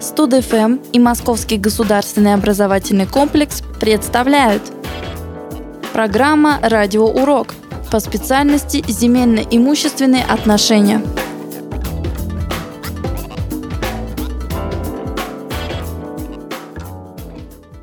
Студ-ФМ и Московский государственный образовательный комплекс представляют Программа «Радиоурок» по специальности «Земельно-имущественные отношения».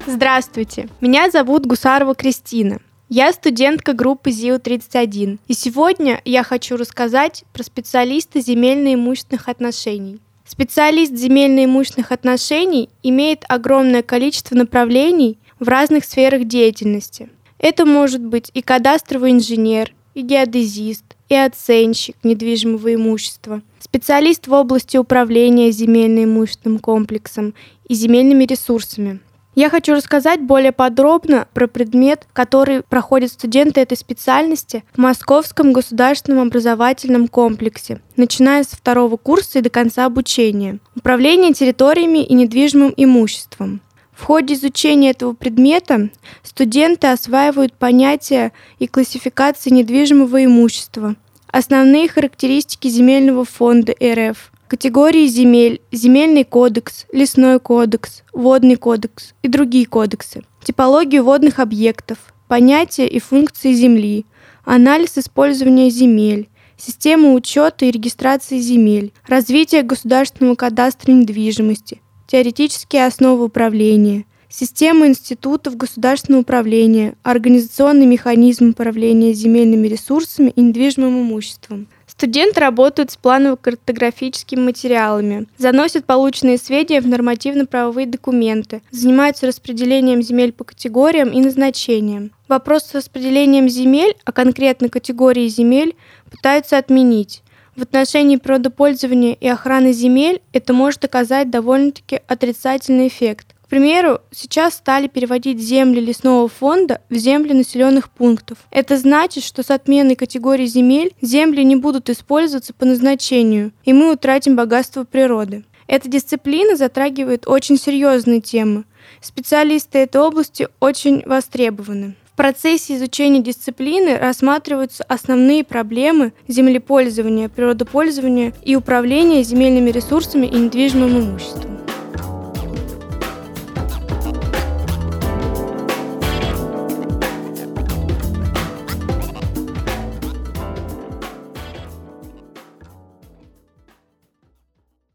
Здравствуйте, меня зовут Гусарова Кристина. Я студентка группы ЗИУ-31, и сегодня я хочу рассказать про специалиста земельно-имущественных отношений. Специалист земельно-имущественных отношений имеет огромное количество направлений в разных сферах деятельности. Это может быть и кадастровый инженер, и геодезист, и оценщик недвижимого имущества, специалист в области управления земельно-имущественным комплексом и земельными ресурсами, я хочу рассказать более подробно про предмет, который проходят студенты этой специальности в Московском государственном образовательном комплексе, начиная с второго курса и до конца обучения. Управление территориями и недвижимым имуществом. В ходе изучения этого предмета студенты осваивают понятия и классификации недвижимого имущества, основные характеристики земельного фонда РФ, категории земель, земельный кодекс, лесной кодекс, водный кодекс и другие кодексы, типологию водных объектов, понятия и функции земли, анализ использования земель, систему учета и регистрации земель, развитие государственного кадастра недвижимости, теоретические основы управления, система институтов государственного управления, организационный механизм управления земельными ресурсами и недвижимым имуществом, Студенты работают с планово-картографическими материалами, заносят полученные сведения в нормативно-правовые документы, занимаются распределением земель по категориям и назначениям. Вопрос с распределением земель, а конкретно категории земель, пытаются отменить. В отношении природопользования и охраны земель это может оказать довольно-таки отрицательный эффект. К примеру, сейчас стали переводить земли лесного фонда в земли населенных пунктов. Это значит, что с отменой категории земель земли не будут использоваться по назначению, и мы утратим богатство природы. Эта дисциплина затрагивает очень серьезные темы. Специалисты этой области очень востребованы. В процессе изучения дисциплины рассматриваются основные проблемы землепользования, природопользования и управления земельными ресурсами и недвижимым имуществом.